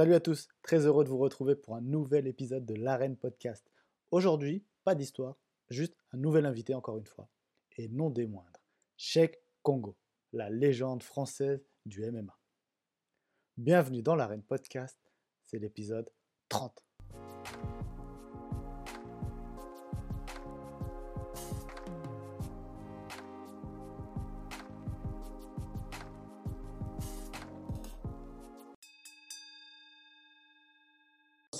Salut à tous, très heureux de vous retrouver pour un nouvel épisode de l'Arène Podcast. Aujourd'hui, pas d'histoire, juste un nouvel invité encore une fois, et non des moindres, Sheikh Congo, la légende française du MMA. Bienvenue dans l'Arène Podcast, c'est l'épisode 30.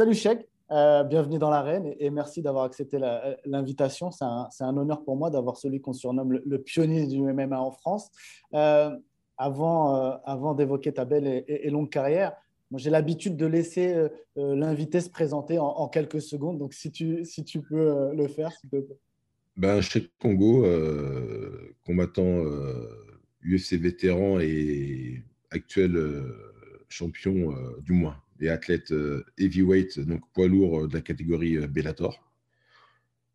Salut Cheikh, euh, bienvenue dans l'arène et, merci d'avoir accepté l'invitation. C'est un, honneur pour moi d'avoir celui qu'on surnomme le, pionnier du MMA en France. Euh, avant euh, avant d'évoquer ta belle et, longue carrière, j'ai l'habitude de laisser l'invité se présenter en, quelques secondes. Donc si tu, si tu peux le faire, s'il te plaît. Ben, Cheikh Congo, combattant UFC vétéran et actuel champion, du moins et athlète euh, heavyweight, donc poids lourd euh, de la catégorie euh, Bellator.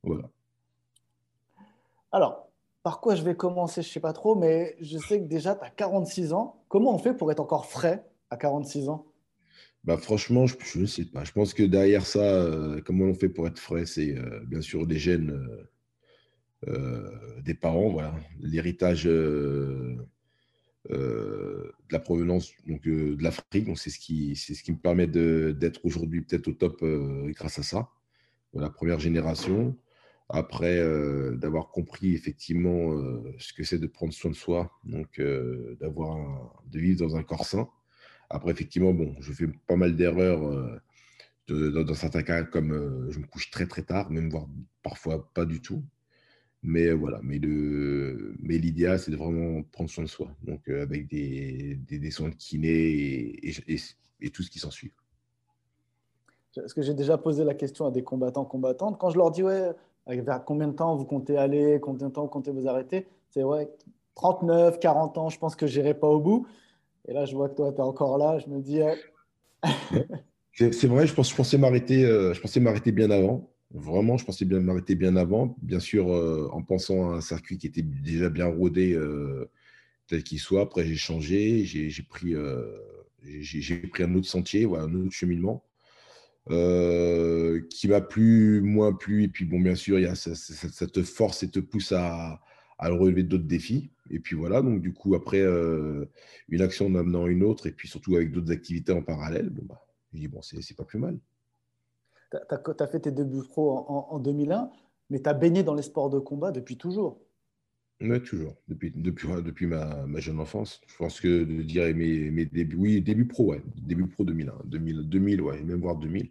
Voilà. Alors, par quoi je vais commencer, je ne sais pas trop, mais je sais que déjà, tu as 46 ans. Comment on fait pour être encore frais à 46 ans? Bah, Franchement, je ne sais pas. Je pense que derrière ça, comment on fait pour être frais? C'est bien sûr des gènes des parents, voilà. l'héritage euh, de la provenance donc, euh, de l'Afrique. Donc, c'est ce, qui, c'est ce qui me permet d'être aujourd'hui peut-être au top euh, grâce à ça. La première génération. Après, d'avoir compris effectivement ce que c'est de prendre soin de soi, donc d'avoir de vivre dans un corps sain. Après, effectivement, bon, je fais pas mal d'erreurs dans certains cas, comme je me couche très très tard, même voire parfois pas du tout. Mais voilà, mais mais l'idéal, c'est de vraiment prendre soin de soi. Donc, euh, avec des, des, soins de kiné et, et, tout ce qui s'ensuit. Est-ce que j'ai déjà posé la question à des combattants, combattantes? Quand je leur dis, ouais, vers combien de temps vous comptez aller, combien de temps vous comptez vous arrêter? C'est ouais, 39, 40 ans, je pense que je n'irai pas au bout. Et là, je vois que toi, tu es encore là. Je me dis. c'est vrai, je, pense, je pensais m'arrêter euh, bien avant. Vraiment, je pensais bien m'arrêter bien avant, bien sûr euh, en pensant à un circuit qui était déjà bien rodé euh, tel qu'il soit. Après, j'ai changé, j'ai pris, euh, pris un autre sentier, voilà, un autre cheminement qui m'a plu, moins plu. Et puis, bon, bien sûr, y a, ça, te force et te pousse à, relever d'autres défis. Et puis voilà, donc du coup, après, une action en amenant une autre, et puis surtout avec d'autres activités en parallèle, bon, bah, dis, bon, c'est pas plus mal tu as, fait tes débuts pro en, 2001, mais tu as baigné dans les sports de combat depuis toujours. Oui, toujours, depuis, depuis, depuis ma, ma, jeune enfance. Je pense que de dire mes, mes débuts, oui, début pro, ouais, début pro 2001, 2000, 2000 ouais, même voire 2000.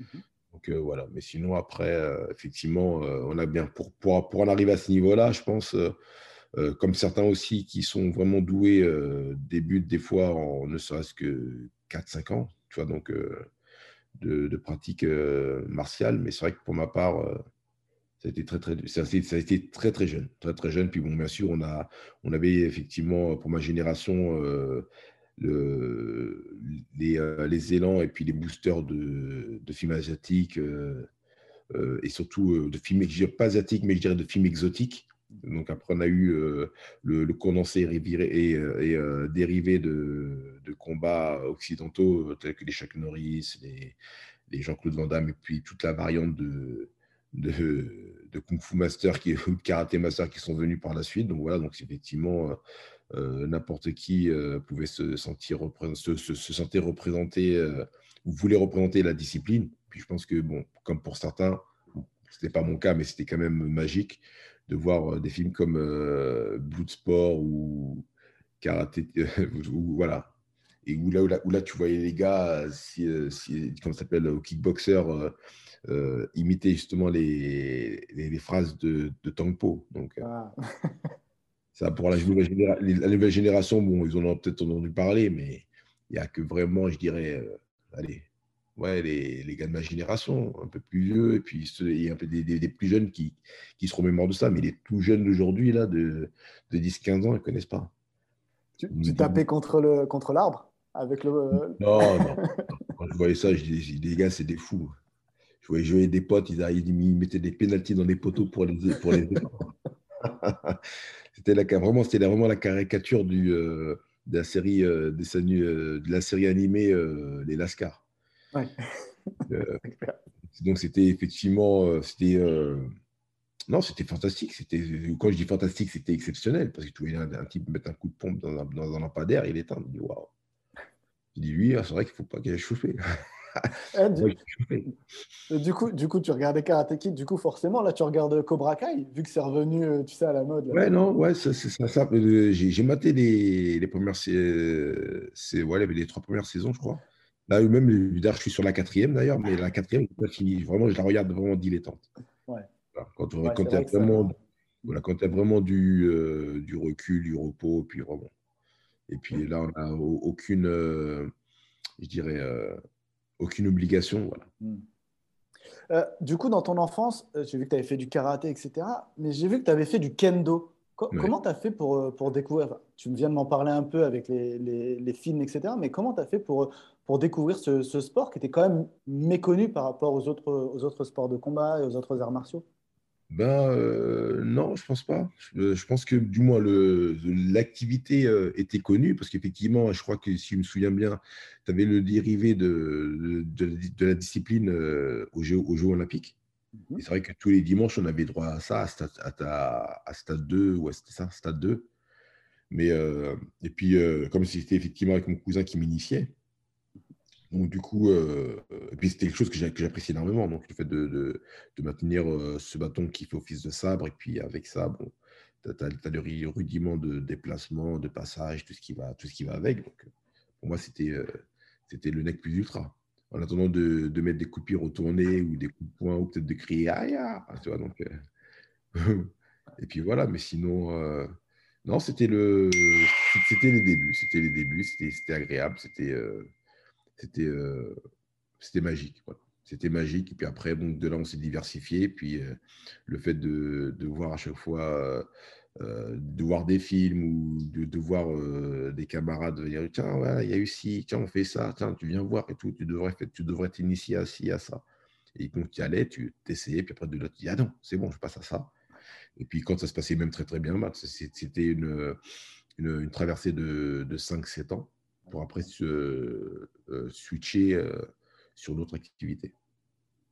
Mhm. Donc euh, voilà, mais sinon après, euh, effectivement, euh, on a bien, pour, pour, pour, en arriver à ce niveau-là, je pense, comme certains aussi qui sont vraiment doués, débutent des fois en ne serait-ce que 4-5 ans, tu vois, donc de, de pratiques euh, martiales. Mais c'est vrai que pour ma part, euh, ça a été très très ça a, été très très jeune très très jeune puis bon bien sûr on a on avait effectivement pour ma génération euh, le, les, les, élans et puis les boosters de, films asiatiques et surtout de films pas asiatiques mais je dirais de films exotiques donc après, on a eu euh, le, condensé et, et euh, dérivé de, combats occidentaux tels que les Chuck Norris, les, Jean-Claude Van Damme et puis toute la variante de, Kung Fu Master qui, ou de Karaté Master qui sont venus par la suite. Donc voilà, donc effectivement, euh, n'importe qui pouvait se sentir, se, représenté ou voulait représenter la discipline. Puis je pense que, bon, comme pour certains, ce n'était pas mon cas, mais c'était quand même magique de voir euh, des films comme euh, Bloodsport ou Karaté, ou, voilà. Et où là, où là, tu voyais les gars, si, euh, si, comment s'appelle, au kickboxer, imiter justement les, les, phrases de, de Tangpo. Donc, ah. ça, pour la nouvelle, la nouvelle, génération, bon, ils en ont peut-être entendu parler, mais il n'y a que vraiment, je dirais, allez, ouais, les, les, gars de ma génération, un peu plus vieux, et puis il y a un peu des, plus jeunes qui, qui se remémorent de ça, mais les tout jeunes d'aujourd'hui, là, de, de 10-15 ans, ils ne connaissent pas. Tu, tu tapais contre l'arbre contre avec le... Non, non. Quand je voyais ça, je disais, les gars, c'est des fous. Je voyais, jouer des potes, ils, ils, mettaient des pénalties dans les poteaux pour les pour les C'était vraiment, c'était vraiment la caricature du, euh, de la série, euh, des, euh, de la série animée Les Lascars donc c'était effectivement, c'était non, c'était fantastique. C'était quand je dis fantastique, c'était exceptionnel parce que tu voyais un, type mettre un coup de pompe dans un, dans un lampadaire, il éteint. Il dit waouh. Il dit lui, c'est vrai qu'il ne faut pas qu'il ait chauffé. Eh, du... coup, du coup, tu regardais Karate Kid, du coup, forcément, là, tu regardes Cobra Kai, vu que c'est revenu, euh, tu sais, à la mode. Ouais, non, ouais, c'est ça. ça. Euh, j'ai maté les, les premières. Euh, c'est, les trois premières saisons, je crois. Là, même, je suis sur la quatrième d'ailleurs, mais la quatrième, pas fini. Vraiment, je la regarde vraiment dilettante. Ouais. Quand, tu as vraiment, voilà, quand as vraiment du, du recul, du repos, puis vraiment. Et puis là, on n'a aucune, je dirais, aucune obligation. Voilà. Hmm. Euh, du coup, dans ton enfance, euh, j'ai vu que tu avais fait du karaté, etc. Mais j'ai vu que tu avais fait du kendo. Comment tu as fait pour, euh, pour découvrir? Tu viens de m'en parler un peu avec les, les, films, etc. Mais comment tu as fait pour, pour découvrir ce, ce, sport qui était quand même méconnu par rapport aux autres, aux autres sports de combat et aux autres arts martiaux ben euh, non, je pense pas. Je, pense que du moins l'activité euh, était connue parce qu'effectivement, je crois que si je me souviens bien, tu avais le dérivé de, de, la discipline euh, aux, Jeux, aux Jeux Olympiques. Mhm. C'est vrai que tous les dimanches, on avait droit à ça, à Stade, à, stade 2, ouais, c'était ça, Stade 2. Mais, et puis, comme c'était effectivement avec mon cousin qui m'initiait, donc, du coup, euh, et puis c'était quelque chose que j'apprécie énormément. Donc, le fait de, de, maintenir euh, ce bâton qui fait office de sabre, et puis avec ça, bon, tu as, le rudiment de déplacement, de passage, tout ce qui va, tout ce qui va avec. Donc, pour moi, c'était euh, le nec plus ultra. En attendant de, de, mettre des coups de pied retournés ou des coups de poing, ou peut-être de crier aïe, tu vois. Donc, et puis voilà, mais sinon, non, c'était le, c'était les débuts. C'était les débuts, c'était agréable, c'était c'était euh, c'était magique. C'était magique. Et puis après, de là, on s'est diversifié. Puis euh, le fait de, voir à chaque fois, euh, de voir des films ou de, voir des camarades venir, tiens, il y a eu ci, tiens, on fait ça, tiens, tu viens voir et tout, tu devrais, t'initier à ci, à ça. Et donc, tu y allais, tu t'essayais, puis après, de là, tu dis, ah non, c'est bon, je passe à ça. Et puis, quand ça se passait même très, très bien, bah, c'était une, traversée de, de 5-7 ans pour après se euh, switcher euh, sur d'autres activités.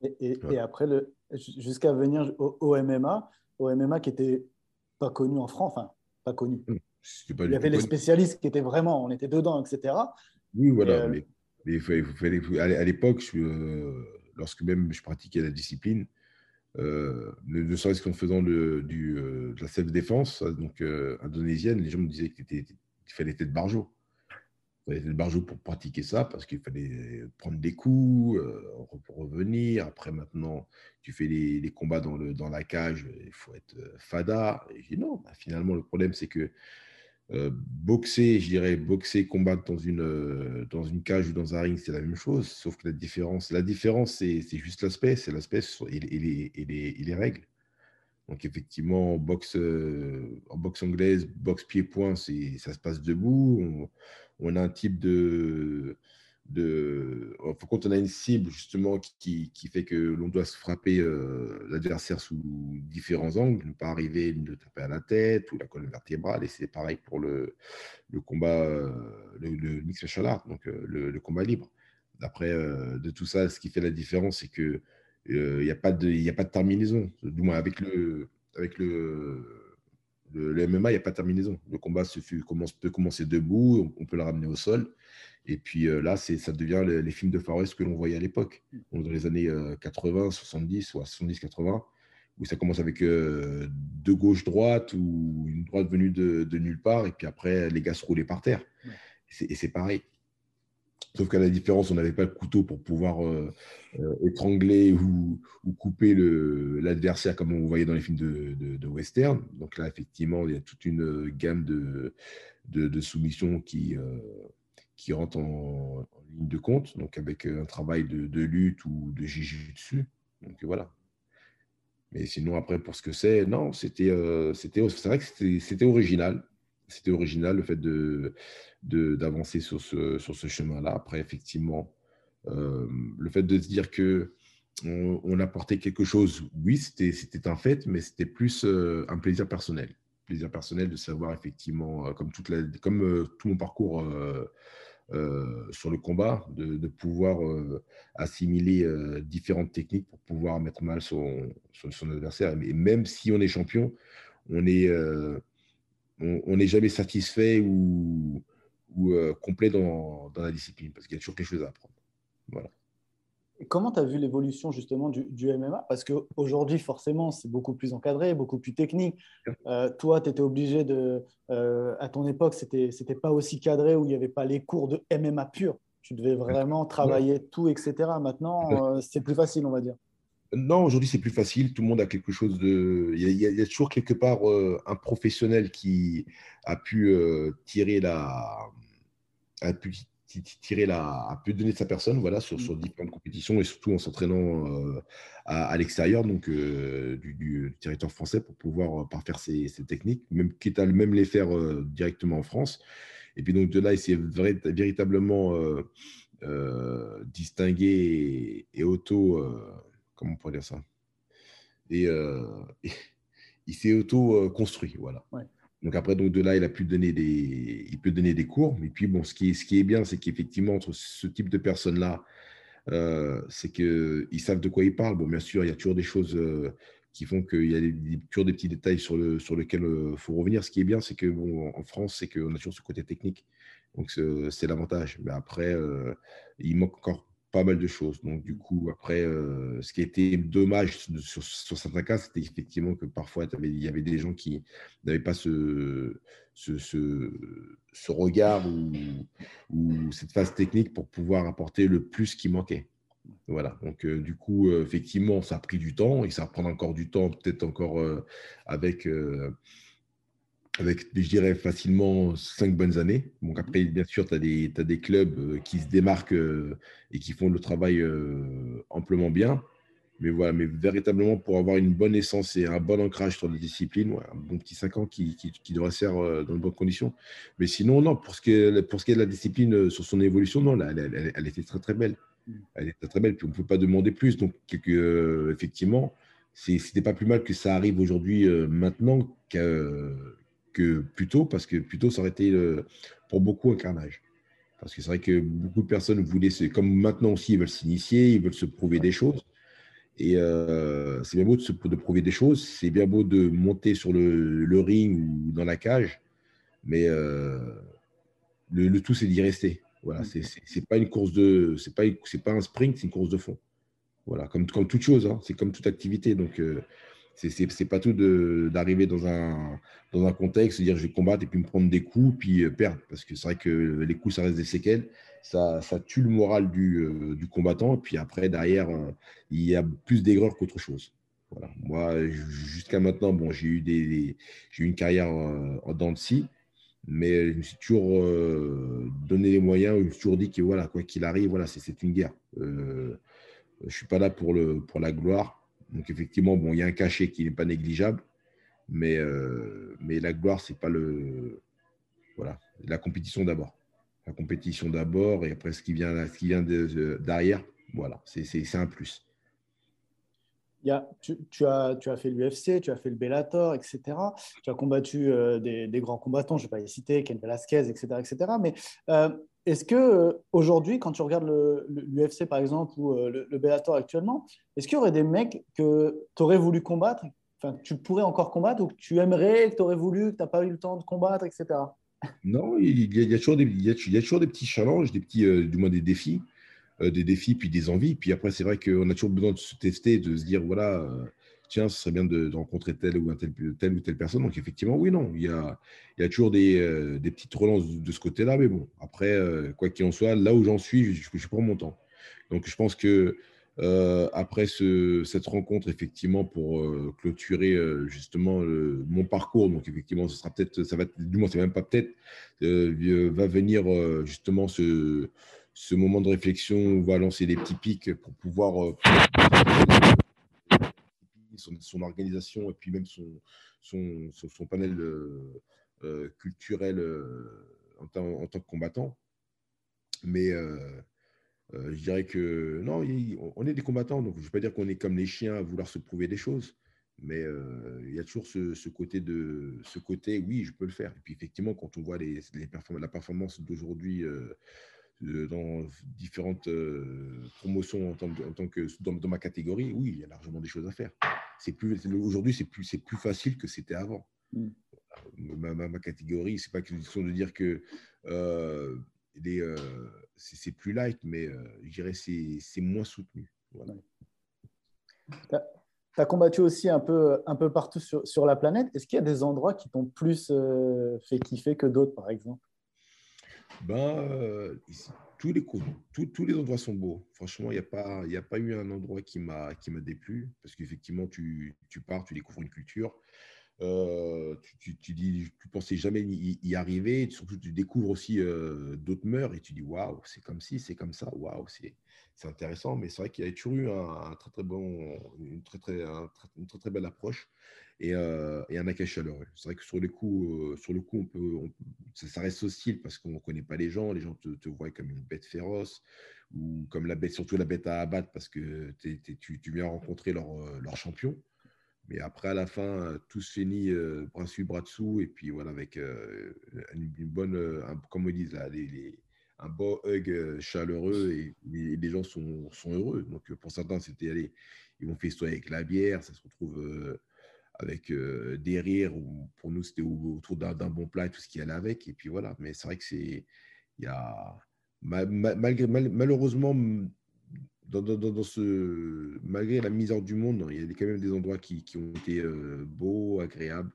Et, et, après, jusqu'à venir au, MMA, au MMA qui était pas connu en France, enfin, pas connu. Hum, il y avait les spécialistes qui étaient vraiment, on était dedans, etc. Oui, voilà. Euh, mais, fallait, à l'époque, lorsque même je pratiquais la discipline, ne, serait-ce qu'en faisant le, du, de la self-défense, donc indonésienne, les gens me disaient qu'il fallait être barjo fallait être barjot pour pratiquer ça parce qu'il fallait prendre des coups euh, revenir. Après, maintenant, tu fais les, combats dans, le, dans la cage, il faut être euh, fada. Et je dis non, bah, finalement, le problème, c'est que euh, boxer, je dirais, boxer, combattre dans une, dans une cage ou dans un ring, c'est la même chose. Sauf que la différence, la différence c'est juste l'aspect, c'est l'aspect et, et, et les règles. Donc effectivement, en boxe, en boxe anglaise, boxe pied-point, ça se passe debout on a un type de, de quand on a une cible justement qui, fait que l'on doit se frapper euh, l'adversaire sous différents angles, ne pas arriver de taper à la tête ou la colonne vertébrale, et c'est pareil pour le, le combat, euh, le, le mix art, donc euh, le, combat libre. Après, de tout ça, ce qui fait la différence, c'est que il n'y a, pas de, a pas de terminaison, du moins avec le, avec le, le, MMA, il n'y a pas de terminaison. Le combat se commence, peut commencer debout, on, peut le ramener au sol. Et puis euh, là, ça devient les, films de Far West que l'on voyait à l'époque, dans les années 80, 70 ou 70-80, où ça commence avec euh, deux gauche-droite ou une droite venue de, nulle part, et puis après, les gars se roulaient par terre. Et c'est pareil. Sauf qu'à la différence, on n'avait pas le couteau pour pouvoir euh, euh, étrangler ou, couper l'adversaire comme on voyait dans les films de, western. Donc là, effectivement, il y a toute une gamme de, de, soumissions qui, euh, rentrent en, ligne de compte, donc avec un travail de, lutte ou de dessus. Donc voilà. Mais sinon, après, pour ce que c'est, non, c'était, c'est vrai que c'était original. C'était original le fait de d'avancer sur ce, sur ce chemin-là. Après, effectivement, euh, le fait de se dire que on, apportait quelque chose, oui, c'était un fait, mais c'était plus euh, un plaisir personnel. Plaisir personnel de savoir effectivement, euh, comme, toute la, comme tout mon parcours sur le combat, de, pouvoir assimiler différentes techniques pour pouvoir mettre mal son, son, adversaire. Et même si on est champion, on est on n'est jamais satisfait ou, ou complet dans, dans, la discipline parce qu'il y a toujours quelque chose à apprendre. Voilà comment tu as vu l'évolution justement du, MMA Parce qu'aujourd'hui, forcément, c'est beaucoup plus encadré, beaucoup plus technique. Euh, toi, tu étais obligé de. Euh, à ton époque, ce n'était pas aussi cadré où il n'y avait pas les cours de MMA pur. Tu devais vraiment travailler tout, etc. Maintenant, euh, c'est plus facile, on va dire. Non, aujourd'hui, c'est plus facile. Tout le monde a quelque chose de. Il y a, toujours quelque part un professionnel qui a pu tirer la. A pu tirer la, a pu donner de sa personne voilà, sur, sur différentes compétitions et surtout en s'entraînant euh, à, l'extérieur donc euh, du, territoire français pour pouvoir euh, parfaire ses, ses, techniques, même quitte à même les faire directement en France. Et puis donc de là, il s'est véritablement distingué et, auto, comment on pourrait dire ça et, il s'est auto construit, voilà. Donc après, donc de là, il a pu donner des, il peut donner des cours. Et puis bon, ce qui est, ce qui est bien, c'est qu'effectivement entre ce type de personnes-là, euh, c'est qu'ils savent de quoi ils parlent. Bon, bien sûr, il y a toujours des choses euh, qui font qu'il y a toujours des petits détails sur, le, sur lesquels il euh, faut revenir. Ce qui est bien, c'est que bon, en France, c'est qu'on a toujours ce côté technique. Donc c'est l'avantage. Mais après, il manque encore pas mal de choses. Donc, du coup, après, euh, ce qui était dommage sur, certains cas, c'était effectivement que parfois, il y avait des gens qui n'avaient pas ce, ce, ce, regard ou, ou, cette phase technique pour pouvoir apporter le plus qui manquait. Voilà, donc euh, du coup, euh, effectivement, ça a pris du temps et ça va prendre encore du temps, peut-être encore avec avec, je dirais, facilement cinq bonnes années. Donc après, bien sûr, tu as, as, des clubs euh, qui se démarquent euh, et qui font le travail euh, amplement bien. Mais voilà, mais véritablement, pour avoir une bonne essence et un bon ancrage sur la discipline, un bon petit 5 ans qui, qui, qui devrait faire dans de bonnes conditions. Mais sinon, non, pour ce qui est, pour ce qui est de la discipline sur son évolution, non, elle, elle, elle, était très, très belle. Mm. Elle était très belle, puis on ne peut pas demander plus. Donc, quelque, effectivement, c'était pas plus mal que ça arrive aujourd'hui, maintenant, qu'à que tôt, parce que plus tôt, ça aurait été euh, pour beaucoup un carnage. Parce que c'est vrai que beaucoup de personnes voulaient, comme maintenant aussi, ils veulent s'initier, ils veulent se prouver des choses. Et euh, c'est bien beau de, se, de, prouver des choses, c'est bien beau de monter sur le, le, ring ou dans la cage, mais euh, le, tout, c'est d'y rester. Voilà, mm. c'est pas une course de, c'est pas, pas un sprint, c'est une course de fond. Voilà, comme, comme toute chose, hein, c'est comme toute activité. Donc, c'est pas tout d'arriver dans un, dans un contexte, dire je vais combattre et puis me prendre des coups, puis euh, perdre. Parce que c'est vrai que les coups, ça reste des séquelles. Ça, ça tue le moral du, euh, du, combattant. Et puis après, derrière, euh, il y a plus d'aigreur qu'autre chose. Moi, jusqu'à maintenant, bon, j'ai eu, des, une carrière en dents de scie, mais je me suis toujours donné les moyens. Je me suis toujours dit que voilà, quoi qu'il arrive, voilà, c'est une guerre. je ne suis pas là pour, le, pour la gloire donc effectivement, bon, il y a un cachet qui n'est pas négligeable, mais, euh, mais la gloire, c'est pas le. Voilà, la compétition d'abord. La compétition d'abord, et après ce qui vient, ce qui vient derrière, voilà, c'est un plus. Tu, as, tu as fait l'UFC, tu as fait le Bellator, etc. Tu as combattu euh, des, grands combattants, je ne vais pas les citer, Ken Velasquez, etc. mais euh, est-ce que euh, aujourd'hui, quand tu regardes l'UFC par exemple ou le, Bellator actuellement, est-ce qu'il y aurait des mecs que tu aurais voulu combattre, enfin, tu pourrais encore combattre ou que tu aimerais, que tu aurais voulu, que tu n'as pas eu le temps de combattre, etc. Non, il y, a, toujours des, toujours des petits challenges, des petits, du moins des défis, des défis puis des envies. Puis après, c'est vrai qu'on a toujours besoin de se tester, de se dire voilà tiens, ce serait bien de, rencontrer telle ou, telle, telle, ou telle personne. Donc, effectivement, oui, non, il y a, il y a toujours des, euh, des petites relances de, ce côté-là. Mais bon, après, euh, quoi qu'il en soit, là où j'en suis, je, prends mon temps. Donc, je pense que euh, après ce, cette rencontre, effectivement, pour clôturer justement mon parcours, donc effectivement, ce sera peut-être, ça va du moins, c'est même pas peut-être, va venir justement ce, ce moment de réflexion, on va lancer des petits pics pour pouvoir son, organisation et puis même son, son, panel euh, euh, culturel euh, en, tant que combattant. Mais je dirais que non, on est des combattants, donc je ne veux pas dire qu'on est comme les chiens à vouloir se prouver des choses. Mais il y a toujours ce, côté de ce côté, oui, je peux le faire. Et puis effectivement, quand on voit les la performance d'aujourd'hui dans différentes promotions en tant, que dans, ma catégorie, oui, il y a largement des choses à faire. C'est plus aujourd'hui, c'est plus c'est plus facile que c'était avant. Mm. Ma, ma, catégorie, c'est pas une question de dire que c'est plus light, mais je dirais c'est moins soutenu. Voilà. Tu as combattu aussi un peu, un peu partout sur, sur la planète. Est-ce qu'il y a des endroits qui t'ont plus euh, fait kiffer que d'autres, par exemple? Ben, euh, tous, les, endroits sont beaux. Franchement, il n'y a, pas, a pas eu un endroit qui m'a déplu. Parce qu'effectivement, tu, tu, pars, tu découvres une culture. Euh, tu, tu, dis, tu pensais jamais y, arriver. Surtout, tu découvres aussi d'autres mœurs et tu dis waouh, c'est comme si, c'est comme ça. Waouh, c'est c'est intéressant, mais c'est vrai qu'il y a toujours eu un, très très bon, une très très, une très, très belle approche et, euh, et un accueil chaleureux. C'est vrai que sur le coup, euh, sur le coup, on peut, ça, reste hostile parce qu'on ne connaît pas les gens, les gens te, voient comme une bête féroce ou comme la bête, surtout la bête à abattre parce que tu, viens rencontrer leur, euh, leur champion. Mais après, à la fin, tout se finit bras dessus, bras dessous, et puis voilà, avec une, bonne, comme on dit, là, un beau hug chaleureux et les, gens sont, sont, heureux. Donc pour certains, c'était aller, ils vont festoyer avec la bière, ça se retrouve euh, avec des rires. Ou pour nous, c'était autour d'un bon plat et tout ce qui allait avec. Et puis voilà. Mais c'est vrai que c'est, il y a malheureusement dans, dans, ce, malgré la misère du monde, il y a quand même des endroits qui, qui ont été beaux, agréables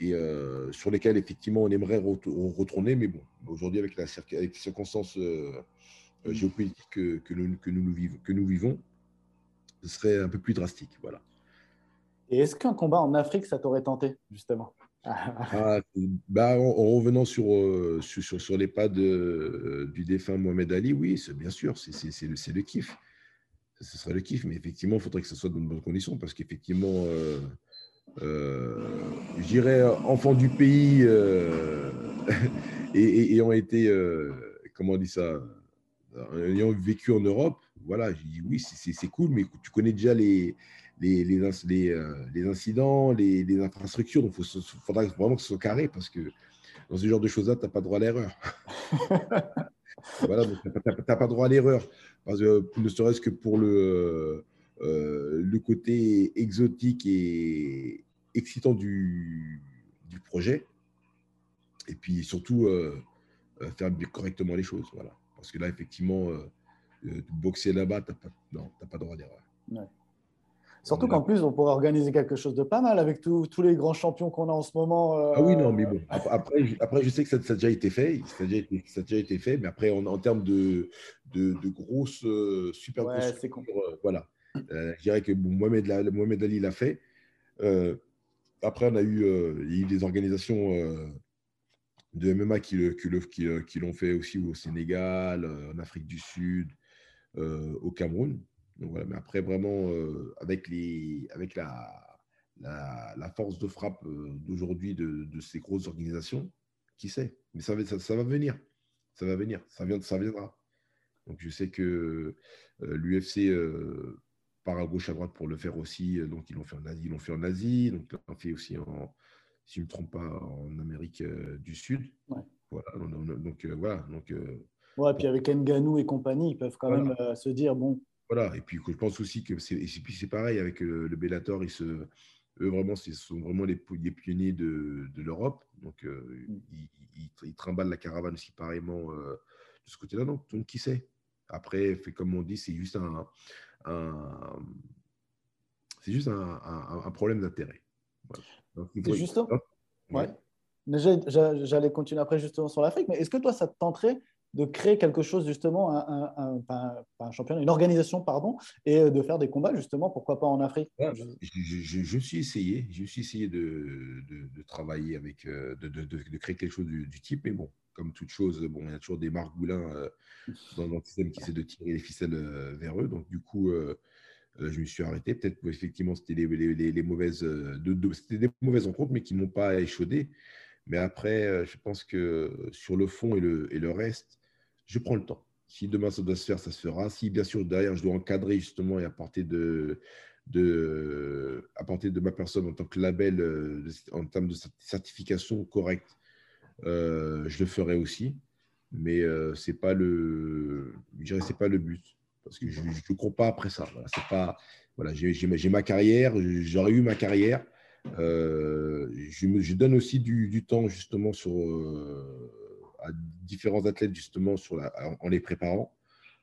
et euh, sur lesquels effectivement on aimerait retourner. Mais bon, aujourd'hui, avec, la, avec les circonstances euh, euh, mm. géopolitiques que, que, nous, que, nous, vivons, que nous vivons, ce serait un peu plus drastique. Voilà. Et est-ce qu'un combat en Afrique, ça t'aurait tenté, justement? Ah, bah, en, revenant sur, sur, sur, les pas de, du défunt Mohamed Ali, oui, bien sûr, c'est le, kiff. Ce serait le kiff, mais effectivement, il faudrait que ce soit dans de bonnes conditions parce qu'effectivement, euh, je dirais, enfant du pays euh, et, ayant été, euh, comment on dit ça, ayant vécu en Europe, voilà, je dis oui, c'est cool, mais tu connais déjà les, les, les, les, incidents, les, infrastructures, donc il faudra vraiment que ce soit carré parce que dans ce genre de choses-là, tu n'as pas droit à l'erreur. voilà, donc tu n'as pas droit à l'erreur. Ne serait-ce que pour le, euh, le côté exotique et excitant du, du projet. Et puis surtout, euh, euh, faire correctement les choses. Voilà. Parce que là, effectivement, boxer là-bas, tu n'as pas, pas droit d'erreur. Surtout qu'en plus, on pourrait organiser quelque chose de pas mal avec tous les grands champions qu'on a en ce moment. Ah oui, non, mais bon. Après, après je sais que ça, a déjà été fait. Ça a déjà été, ça a déjà été fait. Mais après, en, en termes de, de, de grosses, super ouais, grosses voilà. Euh, je dirais que Mohamed, Ali l'a fait. Euh, après, on a eu, euh, il y a eu des organisations de MMA qui, qui, l'ont fait aussi au Sénégal, en Afrique du Sud, au Cameroun. Donc, voilà. Mais après, vraiment, avec, les, avec la, la, force de frappe d'aujourd'hui de, de, ces grosses organisations, qui sait? Mais ça, ça, ça, va venir. Ça va venir. Ça, vient, ça viendra. Donc, je sais que l'UFC par à gauche, à droite pour le faire aussi. Euh, donc, ils l'ont fait en Asie, ils l'ont fait en Asie. Donc, ils l'ont fait aussi, en, si je ne me trompe pas, en Amérique euh, du Sud. Voilà. Donc, euh, voilà. Donc, ouais, puis avec Nganou et compagnie, ils peuvent quand même se dire bon. Voilà. Et puis, je pense aussi que c'est, c'est pareil avec le, Bellator. Ils se, eux, vraiment, ce sont vraiment les, pionniers de, de l'Europe. Donc, mm. ils, ils, trimballent la caravane aussi pareillement de ce côté-là. Donc, donc, qui sait? Après, fait, comme on dit, c'est juste un c'est juste un, problème d'intérêt. C'est justement. Ouais. J'allais continuer après justement sur l'Afrique, mais est-ce que toi, ça te tenterait de créer quelque chose justement, un, un, championnat, une organisation, pardon, et de faire des combats justement, pourquoi pas en Afrique je, suis essayé, je suis essayé de, de, travailler avec, euh, de, de, créer quelque chose du, type, mais bon, comme toute chose, bon, il y a toujours des margoulins euh, dans, le système qui essaient de tirer les ficelles euh, vers eux. Donc, du coup, euh, je me suis arrêté. Peut-être effectivement, c'était les, les, les, mauvaises, de, c'était des mauvaises rencontres, mais qui ne m'ont pas échaudé. Mais après, je pense que sur le fond et le, et le reste, je prends le temps. Si demain ça doit se faire, ça se fera. Si bien sûr derrière je dois encadrer justement et apporter de, de, apporter de ma personne en tant que label en termes de certification correcte, euh, je le ferai aussi. mais euh, c'est pas le, je c'est pas le but parce que je ne cours pas après ça. C'est pas, voilà, j'ai ma carrière, j'aurais eu ma carrière. Euh, je, donne aussi du temps justement sur à différents athlètes justement sur la, en les préparant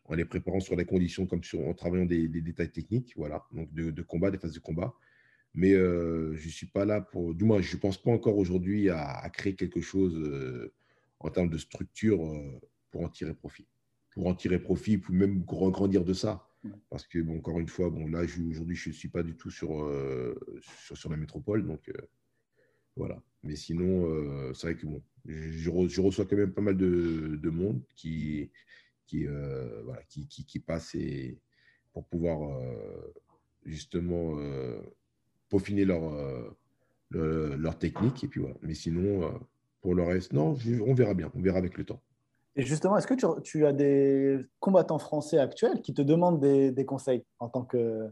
en les préparant sur les conditions comme sur, en travaillant des, détails techniques, voilà, donc de, combat, des phases de combat. Mais euh, je ne suis pas là pour. Du moins, je ne pense pas encore aujourd'hui à, créer quelque chose euh, en termes de structure euh, pour en tirer profit. Pour en tirer profit, pour même grandir de ça. Parce que, bon, encore une fois, bon, là, aujourd'hui, je ne suis pas du tout sur, sur, sur, la métropole. Donc, voilà. Mais sinon, c'est vrai que bon, je, reçois quand même pas mal de, de monde qui, qui, euh, voilà, qui, qui, passent et, pour pouvoir euh, justement euh, peaufiner leur, leur technique. Et puis voilà. Mais sinon, pour le reste, non, on verra bien. On verra avec le temps. Et justement, est-ce que tu, as des combattants français actuels qui te demandent des conseils en tant que.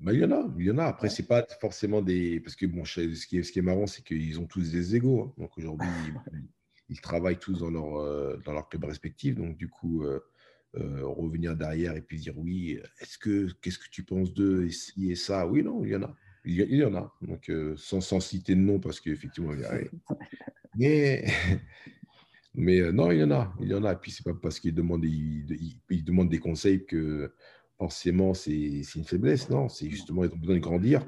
Bah, il y en a, il y en a. Après, c'est pas forcément des. Parce que bon, ce qui est, ce qui est marrant, c'est qu'ils ont tous des égaux. Hein. Donc aujourd'hui, ils travaillent tous dans leur, euh, dans leur club respectif. Donc, du coup, euh, euh, revenir derrière et puis dire oui, est-ce que, qu'est-ce que tu penses d'eux et ci et ça? Oui, non, il y en a. Il y, en a. Donc, sans, sans, citer de nom, parce qu'effectivement, il y a. Mais, mais non, il y en a. Il y en a. Et puis, c'est pas parce qu'ils demandent, ils, demandent des conseils que forcément c'est, une faiblesse. Non, c'est justement, ils ont besoin de grandir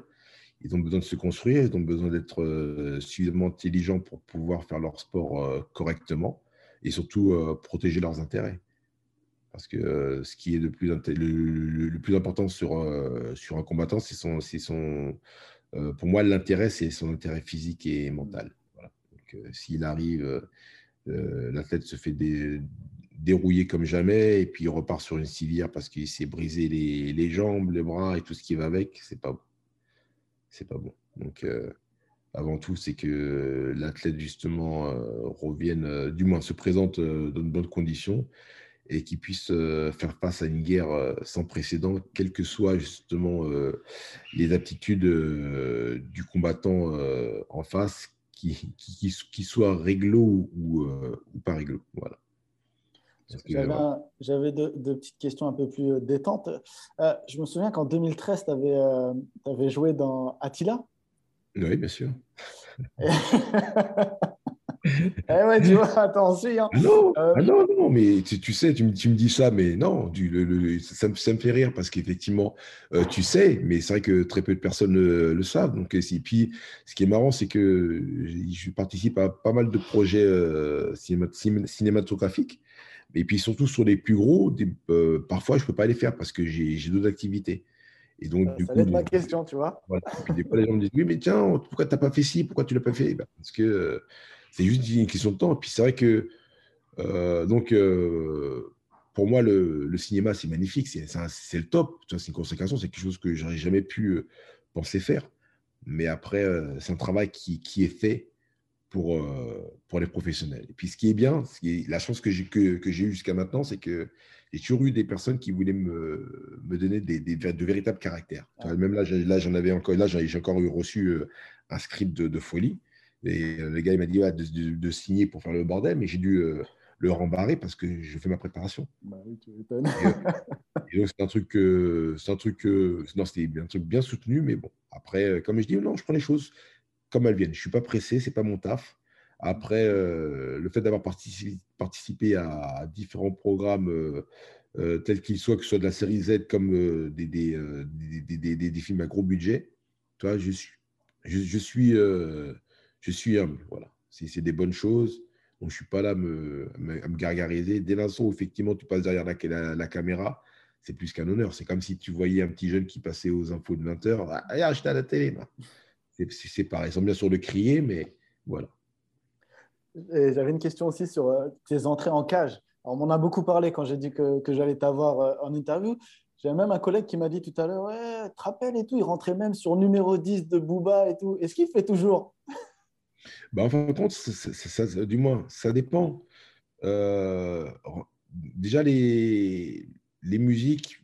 ils ont besoin de se construire, ils ont besoin d'être euh, suffisamment intelligents pour pouvoir faire leur sport euh, correctement et surtout euh, protéger leurs intérêts. Parce que ce qui est le plus, le, plus important sur, sur un combattant, c'est son, son pour moi, l'intérêt, c'est son intérêt physique et mental. s'il arrive, l'athlète se fait dérouiller comme jamais et puis il repart sur une civière parce qu'il s'est brisé les, jambes, les bras et tout ce qui va avec, c'est pas c'est pas bon. Donc, euh, avant tout, c'est que l'athlète, justement, euh, revienne, euh, du moins se présente dans de bonnes conditions et qu'il puisse faire face à une guerre sans précédent, quelles que soient justement les aptitudes du combattant en face, qui, qui, qui, soit réglo ou, ou pas réglo. Voilà. J'avais deux, petites questions un peu plus euh, détentes. Euh, je me souviens qu'en 2013, tu avais, euh, avais, joué dans Attila. Oui, bien sûr. eh ouais, tu vois, attention. Hein. Non, ah non, non, mais tu, tu sais, tu me, tu me, dis ça, mais non, du, le, ça, me, ça, me, fait rire parce qu'effectivement, tu sais, mais c'est vrai que très peu de personnes le, savent. Donc, et puis, ce qui est marrant, c'est que je participe à pas mal de projets cinématographiques. Et puis surtout sur les plus gros, euh, parfois je ne peux pas les faire parce que j'ai d'autres activités. Et donc, ça, du coup, ma question, tu vois. Et puis des fois, les gens me disent Oui, mais tiens, pourquoi tu n'as pas fait ci Pourquoi tu ne l'as pas fait? Ben, Parce que euh, c'est juste une question de temps. Et puis c'est vrai que, euh, donc, pour moi, le, cinéma, c'est magnifique, c'est le top. C'est une consécration, c'est quelque chose que j'aurais jamais pu penser faire. Mais après, c'est un travail qui, qui, est fait pour, euh, pour les professionnels. Et puis ce qui est bien, ce qui est, la chance que j'ai que, que eue jusqu'à maintenant, c'est que j'ai toujours eu des personnes qui voulaient me, me donner des, des, de véritables caractères. Même là, là j'en avais encore, là j'ai encore eu reçu euh, un script de, de folie. Et euh, le gars il m'a dit de, de, signer pour faire le bordel, mais j'ai dû le rembarrer parce que je fais ma préparation. Bah oui, tu et, donc c'est un truc, c'est un truc, non c'était un truc bien soutenu, mais bon. Après, comme je dis, non, je prends les choses comme elles viennent. Je ne suis pas pressé, ce n'est pas mon taf. Après, euh, le fait d'avoir participé, à, différents programmes euh, euh, tels qu'ils soient, que ce soit de la série Z comme des, des, des, films à gros budget, toi, je suis, je, suis, je suis humble. Voilà. C'est des bonnes choses. Donc, je ne suis pas là à me, à me gargariser. Dès l'instant où effectivement tu passes derrière la, la, caméra, c'est plus qu'un honneur. C'est comme si tu voyais un petit jeune qui passait aux infos de 20h. Ah, j'étais à la télé c'est pareil. Ils sont bien sûr de crier, mais voilà. J'avais une question aussi sur euh, tes entrées en cage. on m'en a beaucoup parlé quand j'ai dit que, que j'allais t'avoir euh, en interview. J'ai même un collègue qui m'a dit tout à l'heure, ouais, te rappelles et tout, il rentrait même sur numéro 10 de Booba et tout. Est-ce qu'il fait toujours? Bah, En fin de compte, ça, du moins, ça dépend. Euh, déjà, les, les musiques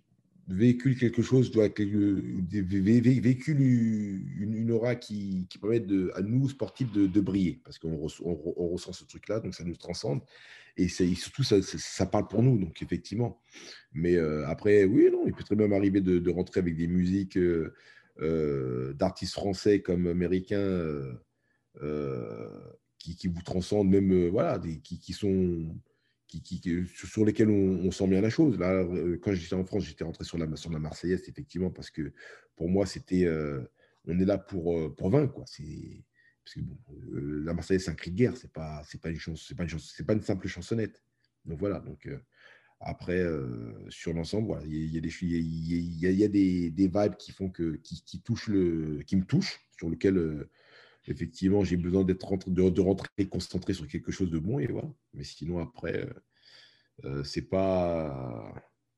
véhicule quelque chose, doit, véhicule une, aura qui, permet de, à nous, sportifs, de, briller, parce qu'on on, ressent ce truc-là, donc ça nous transcende. et surtout, ça, parle pour nous, donc effectivement. Mais après, oui, non, il peut très bien m'arriver de, rentrer avec des musiques d'artistes français comme américains qui, vous transcendent, même, voilà, qui sont qui, sur lesquels on, sent bien la chose. Là, euh, quand j'étais en France, j'étais rentré sur la, sur la Marseillaise, effectivement, parce que pour moi, c'était, euh, on est là pour, euh, pour vaincre. Quoi. Parce que bon, la Marseillaise, c'est un cri de guerre, c'est pas, pas une c'est pas une pas une simple chansonnette. Donc voilà. Donc après, sur l'ensemble, il y, a des, il y a, des, des, vibes qui font que, qui, qui touchent le, qui me touchent, sur lequel effectivement, j'ai besoin d'être de, de, rentrer concentré sur quelque chose de bon et voilà. Mais sinon, après, euh, euh c'est pas.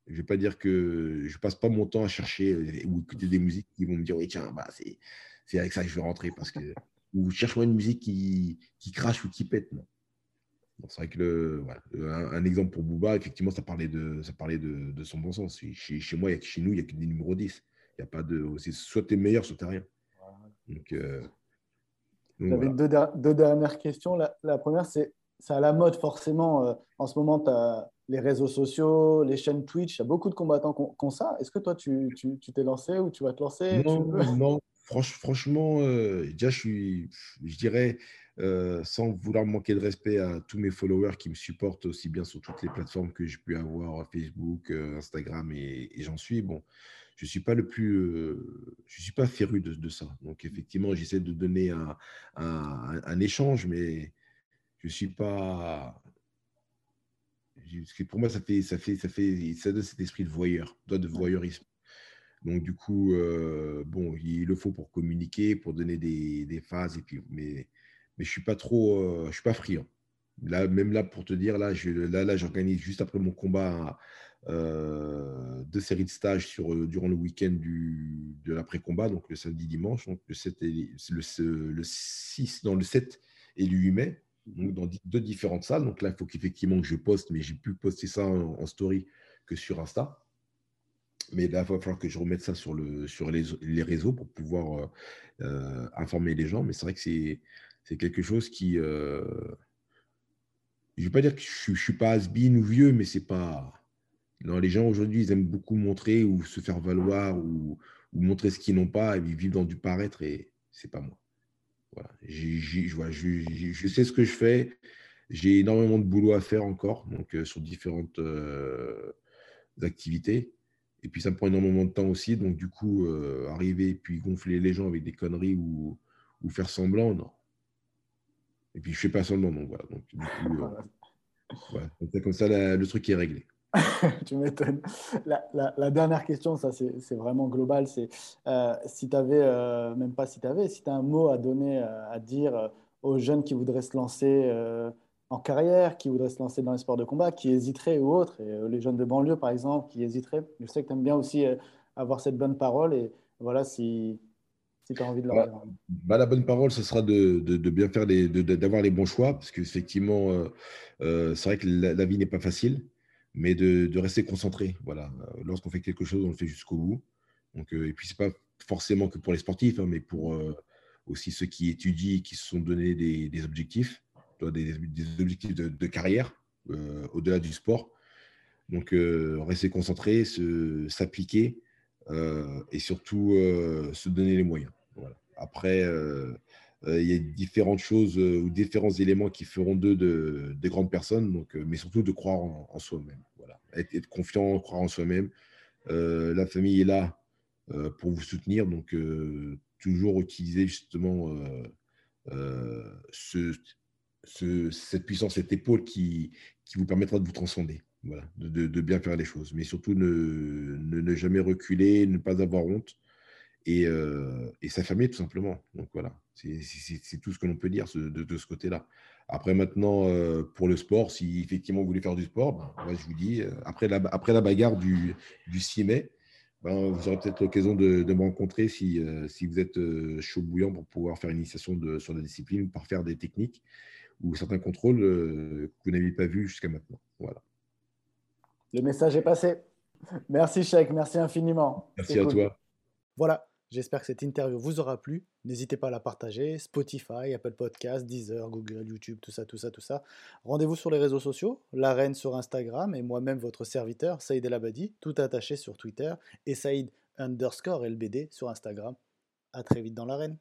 Je vais pas dire que je passe pas mon temps à chercher euh, ou écouter des musiques qui vont me dire oui tiens bah c'est avec ça que je vais rentrer parce que ou cherche-moi une musique qui, qui crache ou qui pète non. c'est vrai que le, un, exemple pour Booba, effectivement, ça parlait de, ça parlait de, de son bon sens. Chez, chez moi, chez nous, il n'y a que des numéros 10. Il y a pas de, soit tu es meilleur, soit tu rien. Donc, euh, j'avais deux, dernières questions. La, première, c'est c'est à la mode forcément. Euh, en ce moment, tu as les réseaux sociaux, les chaînes Twitch. Il y a beaucoup de combattants qui ont, ça. Est-ce que toi, tu t'es lancé ou tu vas te lancer? Non, non. franchement, euh, déjà, je suis, je dirais, euh, sans vouloir manquer de respect à tous mes followers qui me supportent aussi bien sur toutes les plateformes que j'ai pu avoir, Facebook, Instagram et, et j'en suis. Bon, je suis pas le plus, euh, je suis pas féru de, ça. Donc effectivement, j'essaie de donner un, un, échange, mais je suis pas. Pour moi, ça fait, ça fait, ça fait, ça donne cet esprit de voyeur, de voyeurisme. Donc du coup, euh, bon, il le faut pour communiquer, pour donner des, des phases, et puis, mais, mais je suis pas trop, euh, je suis pas friand. Là, même là, pour te dire, là, je, là, là, j'organise juste après mon combat euh, deux séries de stages sur, euh, durant le week-end de l'après-combat, donc le samedi dimanche, donc le, 7 et, le, le 6, dans le 7 et le 8 mai, donc dans deux différentes salles. Donc là, il faut qu'effectivement que je poste, mais j'ai pu poster ça en, story que sur Insta. Mais là, il va falloir que je remette ça sur, le, sur les, les réseaux pour pouvoir euh, informer les gens. Mais c'est vrai que c'est quelque chose qui. je ne vais pas dire que je ne suis pas has ou vieux, mais c'est pas non, les gens aujourd'hui, ils aiment beaucoup montrer ou se faire valoir ou, montrer ce qu'ils n'ont pas et vivre dans du paraître et c'est pas moi. Voilà. je, sais ce que je fais. J'ai énormément de boulot à faire encore, donc euh, sur différentes euh, activités. Et puis ça me prend énormément de temps aussi. Donc du coup, euh, arriver et puis gonfler les gens avec des conneries ou, faire semblant, non. Et puis je fais pas semblant, donc voilà. Donc, du coup, comme ça, le truc est réglé. tu m'étonnes. La, dernière question, ça c'est vraiment global, c'est euh, si tu avais, euh, même pas si tu avais, si tu as un mot à donner, euh, à dire aux jeunes qui voudraient se lancer en carrière, qui voudraient se lancer dans les sports de combat, qui hésiteraient ou autres, et les jeunes de banlieue par exemple, qui hésiteraient, je sais que tu aimes bien aussi avoir cette bonne parole, et voilà, si, si tu as envie de leur bah, dire. Bah, la bonne parole, ce sera de, de, bien faire, d'avoir les bons choix, parce qu'effectivement, c'est vrai que la vie n'est pas facile mais de, rester concentré. Voilà. Lorsqu'on fait quelque chose, on le fait jusqu'au bout. Donc, euh, et puis, ce n'est pas forcément que pour les sportifs, hein, mais pour euh, aussi ceux qui étudient, qui se sont donnés des, objectifs, des, objectifs de, carrière euh, au-delà du sport. Donc, rester concentré, s'appliquer et surtout se donner les moyens. Voilà. Après, il y a différentes choses ou différents éléments qui feront d'eux de, de, grandes personnes, donc, mais surtout de croire en soi-même être, confiant, croire en soi-même. Euh, la famille est là euh, pour vous soutenir, donc euh, toujours utiliser justement ce, cette puissance, cette épaule qui, qui vous permettra de vous transcender, voilà, de, bien faire les choses. Mais surtout, ne, jamais reculer, ne pas avoir honte et, et s'affirmer tout simplement. Donc voilà, c'est tout ce que l'on peut dire de, de ce côté-là. Après, maintenant, euh, pour le sport, si effectivement vous voulez faire du sport, ben, je vous dis, euh, après la, après la bagarre du, du 6 mai, ben, vous aurez peut-être l'occasion de, de, me rencontrer si, euh, si vous êtes chaud bouillant pour pouvoir faire une initiation de, sur la discipline ou par faire des techniques ou certains contrôles que vous n'avez pas vus jusqu'à maintenant. Voilà. Le message est passé. Merci, Cheikh. Merci infiniment. Merci à toi. Voilà. J'espère que cette interview vous aura plu. N'hésitez pas à la partager. Spotify, Apple Podcasts, Deezer, Google, YouTube, tout ça, tout ça, tout ça. Rendez-vous sur les réseaux sociaux, la sur Instagram et moi-même votre serviteur, Saïd El Abadi, tout attaché sur Twitter et Saïd underscore LBD sur Instagram. À très vite dans l'arène.